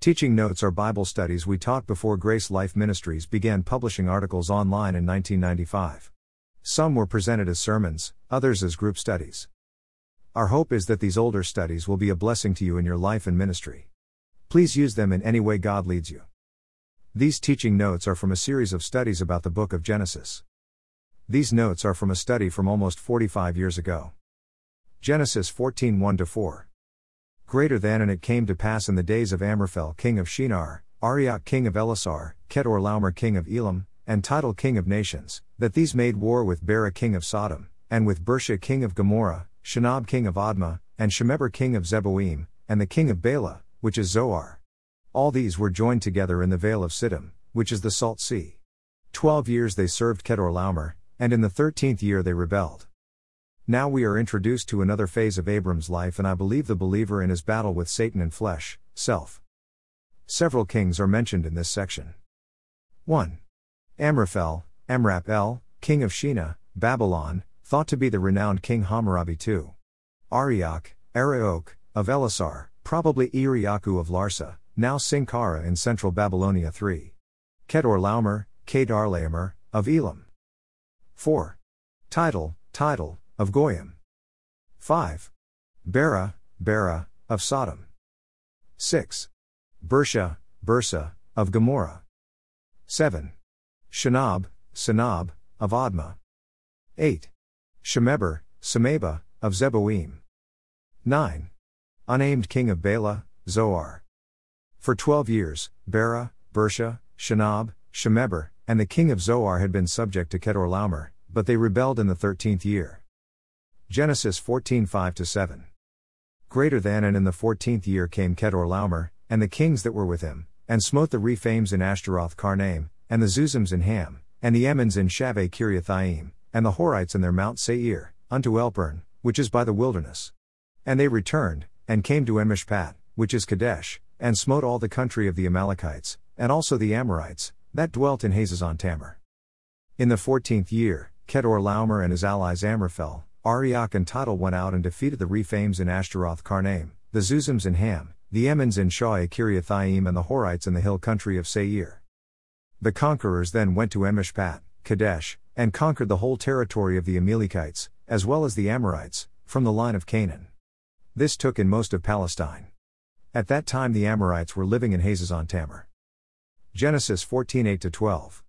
Teaching Notes are Bible studies we taught before Grace Life Ministries began publishing articles online in 1995. Some were presented as sermons, others as group studies. Our hope is that these older studies will be a blessing to you in your life and ministry. Please use them in any way God leads you. These teaching notes are from a series of studies about the book of Genesis. These notes are from a study from almost 45 years ago. Genesis 14 1 4 greater than and it came to pass in the days of Amraphel king of Shinar, Arioch king of Ellasar, Chedorlaomer king of Elam, and Tidal king of nations, that these made war with Bera king of Sodom, and with Birsha king of Gomorrah, Shinab king of Admah, and Shemeber king of Zeboim, and the king of Bela, which is Zoar. All these were joined together in the vale of Siddim, which is the Salt Sea. Twelve years they served Chedorlaomer, and in the thirteenth year they rebelled. Now we are introduced to another phase of Abram's life, and I believe the believer in his battle with Satan and flesh, self. Several kings are mentioned in this section. 1. Amraphel, Amraphel, king of Shinar, Babylon, thought to be the renowned King Hammurabi II. Arioch, Arioch, of Ellasar, probably Iriaku of Larsa, now Sincara in central Babylonia 3. Chedorlaomer, Kedarlaomer, of Elam. 4. Tidal, Tidal, of Goyim. 5. Bera, Bera, of Sodom. 6. Birsha, Bursa, of Gomorrah. 7. Shinab, Sinab, of Admah. 8. Shemeber, Semeba, of Zeboim. 9. Unnamed king of Bela, Zoar. For twelve years, Bera, Birsha, Shinab, Shemeber, and the king of Zoar had been subject to Kedorlaomer, but they rebelled in the thirteenth year. Genesis 14 5 7. Greater than and in the fourteenth year came Chedorlaomer, and the kings that were with him, and smote the Rephaim in Ashtaroth Karnaim, and the Zuzims in Ham, and the Emims in Shaveh Kiriathaim, and the Horites in their Mount Seir, unto Elparan, which is by the wilderness. And they returned, and came to Enmishpat, which is Kadesh, and smote all the country of the Amalekites, and also the Amorites, that dwelt in Hazazon Tamar. In the fourteenth year, Chedorlaomer and his allies Amraphel, Arioch and Tidal went out and defeated the Rephaims in Ashtaroth Karnaim, the Zuzims in Ham, the Emims in Shah Kiriathaim and the Horites in the hill country of Seir. The conquerors then went to Enmishpat, Kadesh, and conquered the whole territory of the Amalekites, as well as the Amorites, from the line of Canaan. This took in most of Palestine. At that time the Amorites were living in Hazazon Tamar. Genesis 14 8 12.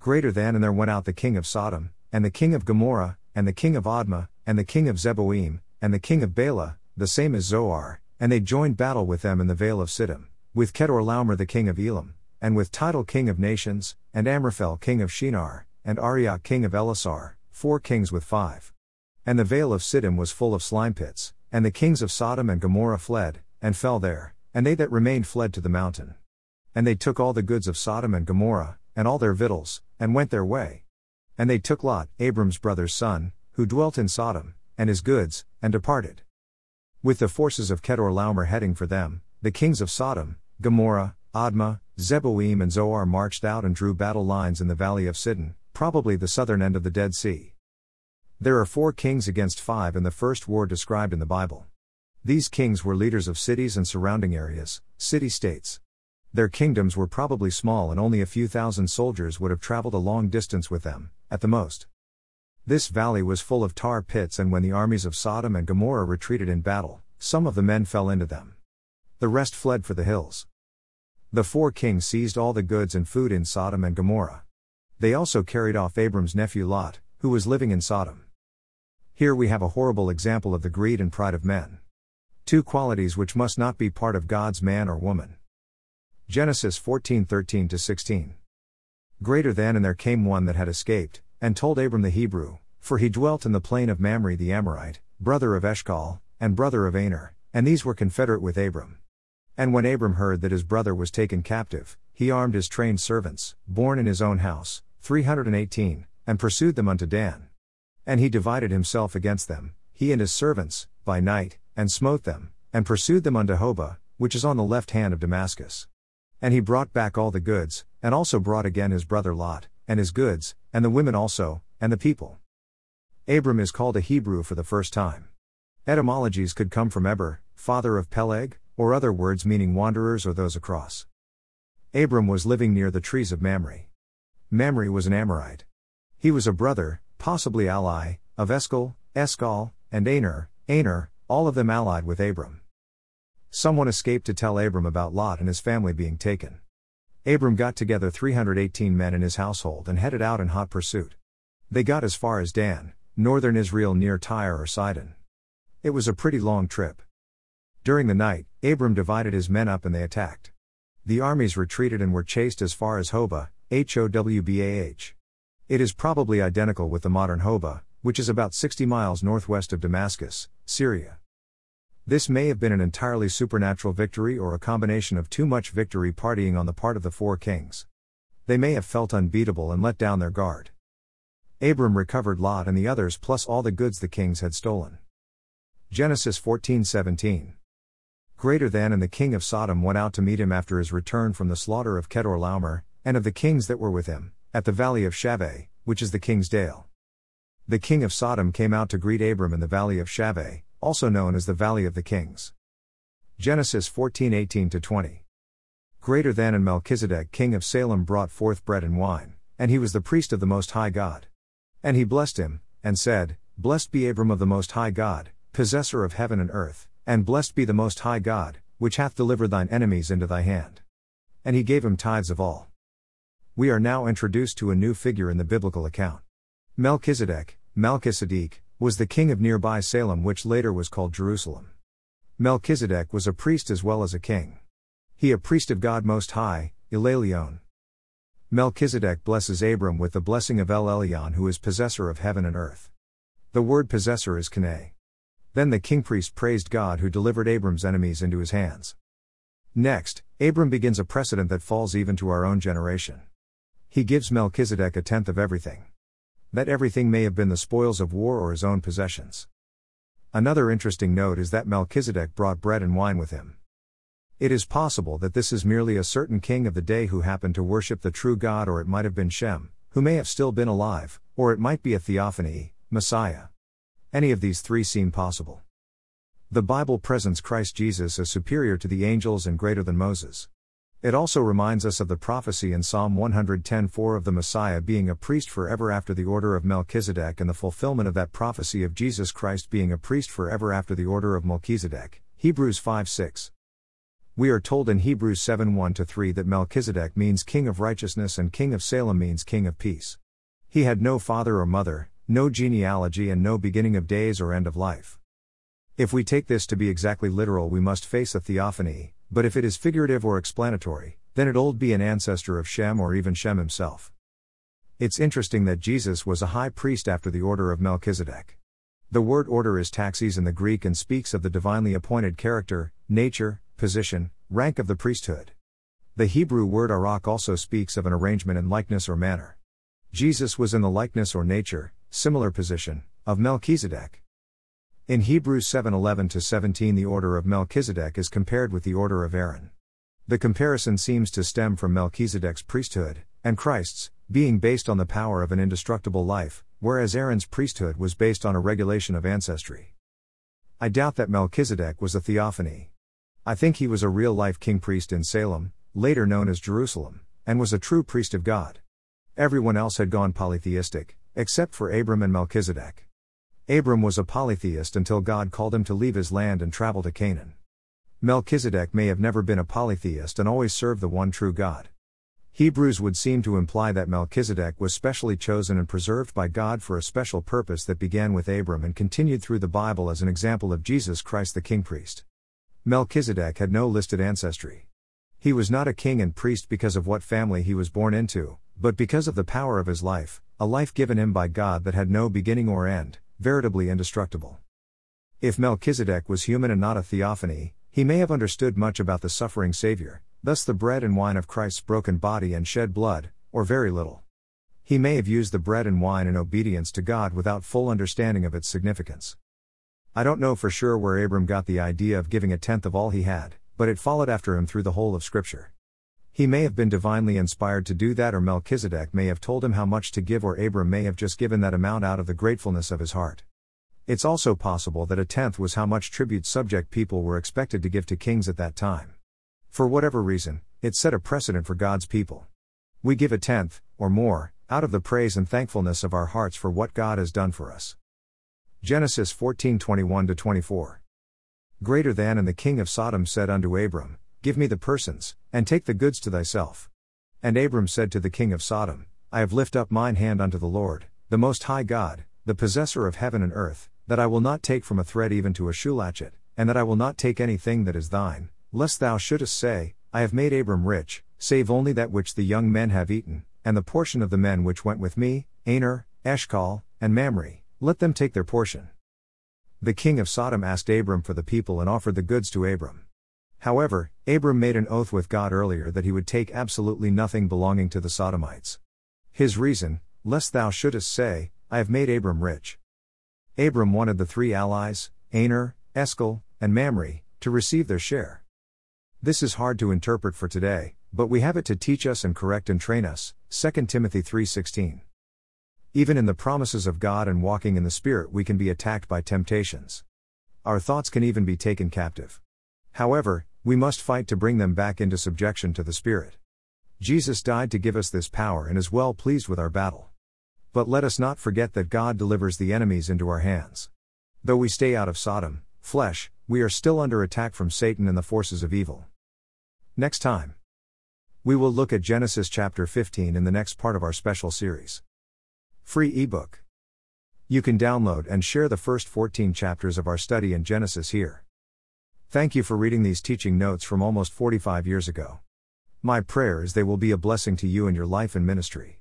Greater than and there went out the king of Sodom, and the king of Gomorrah, and the king of Admah, and the king of Zeboim, and the king of Bela, the same as Zoar, and they joined battle with them in the vale of Siddim, with Chedorlaomer the king of Elam, and with Tidal king of nations, and Amraphel king of Shinar, and Arioch king of Ellasar, four kings with five. And the vale of Siddim was full of slime pits, and the kings of Sodom and Gomorrah fled, and fell there, and they that remained fled to the mountain. And they took all the goods of Sodom and Gomorrah, and all their victuals, and went their way. And they took Lot, Abram's brother's son, who dwelt in Sodom, and his goods, and departed. With the forces of Chedorlaomer heading for them, the kings of Sodom, Gomorrah, Admah, Zeboim, and Zoar marched out and drew battle lines in the valley of Siddim, probably the southern end of the Dead Sea. There are four kings against five in the first war described in the Bible. These kings were leaders of cities and surrounding areas, city states. Their kingdoms were probably small and only a few thousand soldiers would have traveled a long distance with them, at the most. This valley was full of tar pits, and when the armies of Sodom and Gomorrah retreated in battle, some of the men fell into them. The rest fled for the hills. The four kings seized all the goods and food in Sodom and Gomorrah. They also carried off Abram's nephew Lot, who was living in Sodom. Here we have a horrible example of the greed and pride of men. Two qualities which must not be part of God's man or woman. Genesis 14:13 16. Greater than and there came one that had escaped, and told Abram the Hebrew, for he dwelt in the plain of Mamre the Amorite, brother of Eshcol, and brother of Aner, and these were confederate with Abram. And when Abram heard that his brother was taken captive, he armed his trained servants, born in his own house, 318, and pursued them unto Dan. And he divided himself against them, he and his servants, by night, and smote them, and pursued them unto Hobah, which is on the left hand of Damascus. And he brought back all the goods, and also brought again his brother Lot, and his goods, and the women also, and the people. Abram is called a Hebrew for the first time. Etymologies could come from Eber, father of Peleg, or other words meaning wanderers or those across. Abram was living near the trees of Mamre. Mamre was an Amorite. He was a brother, possibly ally, of Eshcol, Eshcol, and Aner, Aner, all of them allied with Abram. Someone escaped to tell Abram about Lot and his family being taken. Abram got together 318 men in his household and headed out in hot pursuit. They got as far as Dan, northern Israel near Tyre or Sidon. It was a pretty long trip. During the night, Abram divided his men up and they attacked. The armies retreated and were chased as far as Hobah, Howbah. It is probably identical with the modern Hobah, which is about 60 miles northwest of Damascus, Syria. This may have been an entirely supernatural victory or a combination of too much victory partying on the part of the four kings. They may have felt unbeatable and let down their guard. Abram recovered Lot and the others plus all the goods the kings had stolen. Genesis 14:17. Greater than and the king of Sodom went out to meet him after his return from the slaughter of Chedorlaomer, and of the kings that were with him, at the valley of Shaveh, which is the king's dale. The king of Sodom came out to greet Abram in the valley of Shaveh, also known as the Valley of the Kings. Genesis 14:18 20. Greater than and Melchizedek king of Salem brought forth bread and wine, and he was the priest of the most high God. And he blessed him, and said, Blessed be Abram of the most high God, possessor of heaven and earth, and blessed be the most high God, which hath delivered thine enemies into thy hand. And he gave him tithes of all. We are now introduced to a new figure in the biblical account. Melchizedek, Melchizedek, was the king of nearby Salem, which later was called Jerusalem. Melchizedek was a priest as well as a king. He a priest of God Most High, El Melchizedek blesses Abram with the blessing of El Elyon, who is possessor of heaven and earth. The word possessor is Kane. Then the king priest praised God who delivered Abram's enemies into his hands. Next, Abram begins a precedent that falls even to our own generation. He gives Melchizedek a tenth of everything that everything may have been the spoils of war or his own possessions. Another interesting note is that Melchizedek brought bread and wine with him. It is possible that this is merely a certain king of the day who happened to worship the true God, or it might have been Shem, who may have still been alive, or it might be a theophany, Messiah. Any of these three seem possible. The Bible presents Christ Jesus as superior to the angels and greater than Moses. It also reminds us of the prophecy in Psalm 110:4 of the Messiah being a priest forever after the order of Melchizedek and the fulfillment of that prophecy of Jesus Christ being a priest forever after the order of Melchizedek. Hebrews 5:6. We are told in Hebrews 7:1 3 that Melchizedek means king of righteousness and king of Salem means king of peace. He had no father or mother, no genealogy and no beginning of days or end of life. If we take this to be exactly literal, we must face a theophany, but if it is figurative or explanatory, then it old be an ancestor of Shem or even Shem himself. It's interesting that Jesus was a high priest after the order of Melchizedek. The word order is taxis in the Greek and speaks of the divinely appointed character, nature, position, rank of the priesthood. The Hebrew word arak also speaks of an arrangement in likeness or manner. Jesus was in the likeness or nature, similar position, of Melchizedek. In Hebrews 7:11 to 17 the order of Melchizedek is compared with the order of Aaron. The comparison seems to stem from Melchizedek's priesthood and Christ's being based on the power of an indestructible life, whereas Aaron's priesthood was based on a regulation of ancestry. I doubt that Melchizedek was a theophany. I think he was a real life king priest in Salem, later known as Jerusalem, and was a true priest of God. Everyone else had gone polytheistic, except for Abram and Melchizedek. Abram was a polytheist until God called him to leave his land and travel to Canaan. Melchizedek may have never been a polytheist and always served the one true God. Hebrews would seem to imply that Melchizedek was specially chosen and preserved by God for a special purpose that began with Abram and continued through the Bible as an example of Jesus Christ the King Priest. Melchizedek had no listed ancestry. He was not a king and priest because of what family he was born into, but because of the power of his life, a life given him by God that had no beginning or end, veritably indestructible. If Melchizedek was human and not a theophany, he may have understood much about the suffering Savior, thus the bread and wine of Christ's broken body and shed blood, or very little. He may have used the bread and wine in obedience to God without full understanding of its significance. I don't know for sure where Abram got the idea of giving a tenth of all he had, but it followed after him through the whole of Scripture. He may have been divinely inspired to do that, or Melchizedek may have told him how much to give, or Abram may have just given that amount out of the gratefulness of his heart. It's also possible that a tenth was how much tribute subject people were expected to give to kings at that time. For whatever reason, it set a precedent for God's people. We give a tenth, or more, out of the praise and thankfulness of our hearts for what God has done for us. Genesis 14:21 24. Greater than and the king of Sodom said unto Abram, Give me the persons, and take the goods to thyself. And Abram said to the king of Sodom, I have lift up mine hand unto the Lord, the Most High God, the possessor of heaven and earth, that I will not take from a thread even to a shoe latchet, and that I will not take anything that is thine, lest thou shouldest say, I have made Abram rich, save only that which the young men have eaten, and the portion of the men which went with me, Aner, Eshcol, and Mamre, let them take their portion. The king of Sodom asked Abram for the people and offered the goods to Abram. However, Abram made an oath with God earlier that he would take absolutely nothing belonging to the Sodomites. His reason, lest thou shouldest say, I have made Abram rich. Abram wanted the three allies, Aner, Eshcol, and Mamre, to receive their share. This is hard to interpret for today, but we have it to teach us and correct and train us. 2 Timothy 3:16. Even in the promises of God and walking in the Spirit, we can be attacked by temptations. Our thoughts can even be taken captive. However, we must fight to bring them back into subjection to the Spirit. Jesus died to give us this power and is well pleased with our battle. But let us not forget that God delivers the enemies into our hands. Though we stay out of Sodom, flesh, we are still under attack from Satan and the forces of evil. Next time, we will look at Genesis chapter 15 in the next part of our special series. Free ebook. You can download and share the first 14 chapters of our study in Genesis here. Thank you for reading these teaching notes from almost 45 years ago. My prayer is they will be a blessing to you in your life and ministry.